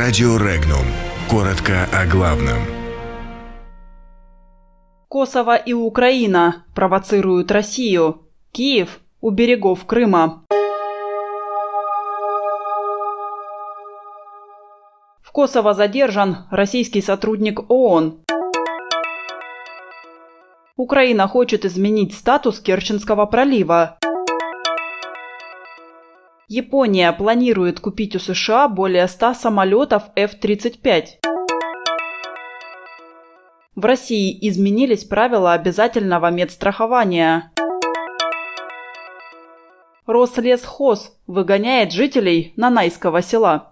Радио Регнум. Коротко о главном. Косово и Украина провоцируют Россию. Киев у берегов Крыма. В Косово задержан российский сотрудник ООН. Украина хочет изменить статус Керченского пролива. Япония планирует купить у США более 100 самолетов F-35. В России изменились правила обязательного медстрахования. Рослесхоз выгоняет жителей Нанайского села.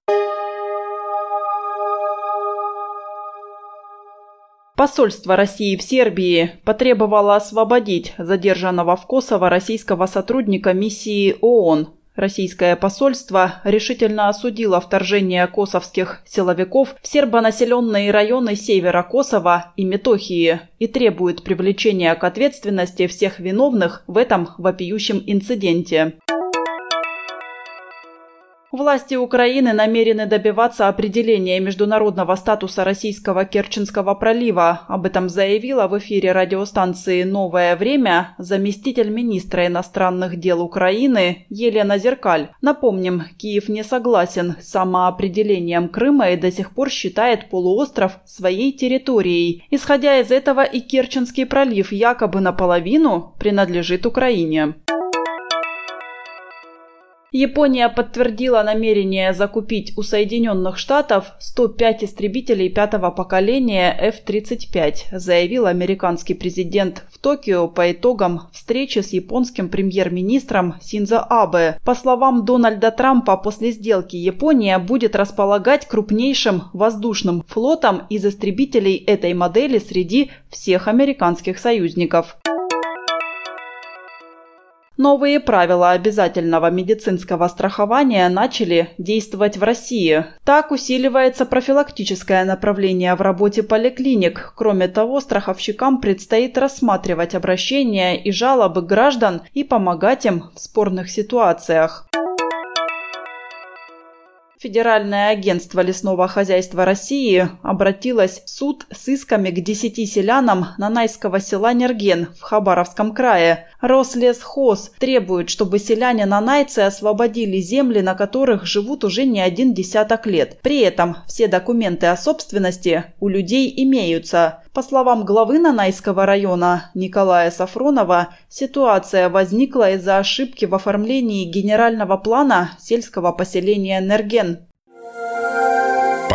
Посольство России в Сербии потребовало освободить задержанного в Косово российского сотрудника миссии ООН Российское посольство решительно осудило вторжение косовских силовиков в сербонаселенные районы севера Косово и Метохии и требует привлечения к ответственности всех виновных в этом вопиющем инциденте. Власти Украины намерены добиваться определения международного статуса российского Керченского пролива. Об этом заявила в эфире радиостанции «Новое время» заместитель министра иностранных дел Украины Елена Зеркаль. Напомним, Киев не согласен с самоопределением Крыма и до сих пор считает полуостров своей территорией. Исходя из этого и Керченский пролив якобы наполовину принадлежит Украине. Япония подтвердила намерение закупить у Соединенных Штатов 105 истребителей пятого поколения F-35, заявил американский президент в Токио по итогам встречи с японским премьер-министром Синзо Абе. По словам Дональда Трампа, после сделки Япония будет располагать крупнейшим воздушным флотом из истребителей этой модели среди всех американских союзников. Новые правила обязательного медицинского страхования начали действовать в России. Так усиливается профилактическое направление в работе поликлиник. Кроме того, страховщикам предстоит рассматривать обращения и жалобы граждан и помогать им в спорных ситуациях. Федеральное агентство лесного хозяйства России обратилось в суд с исками к десяти селянам Нанайского села Нерген в Хабаровском крае. Рослесхоз требует, чтобы селяне Нанайцы освободили земли, на которых живут уже не один десяток лет. При этом все документы о собственности у людей имеются. По словам главы Нанайского района Николая Сафронова, ситуация возникла из-за ошибки в оформлении генерального плана сельского поселения Нерген.